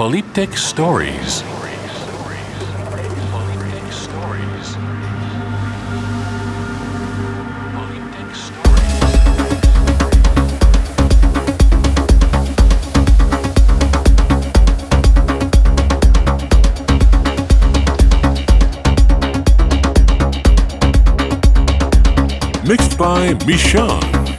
Polyptych Stories. Mixed by Mishan.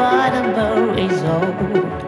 Unavoidable result. All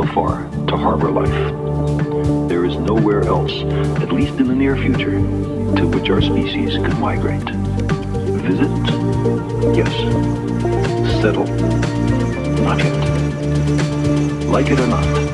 so far to harbor life. There is nowhere else, at least in the near future, to which our species could migrate. Visit? Yes. Settle? Not yet. Like it or not,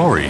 stories.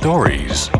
Stories.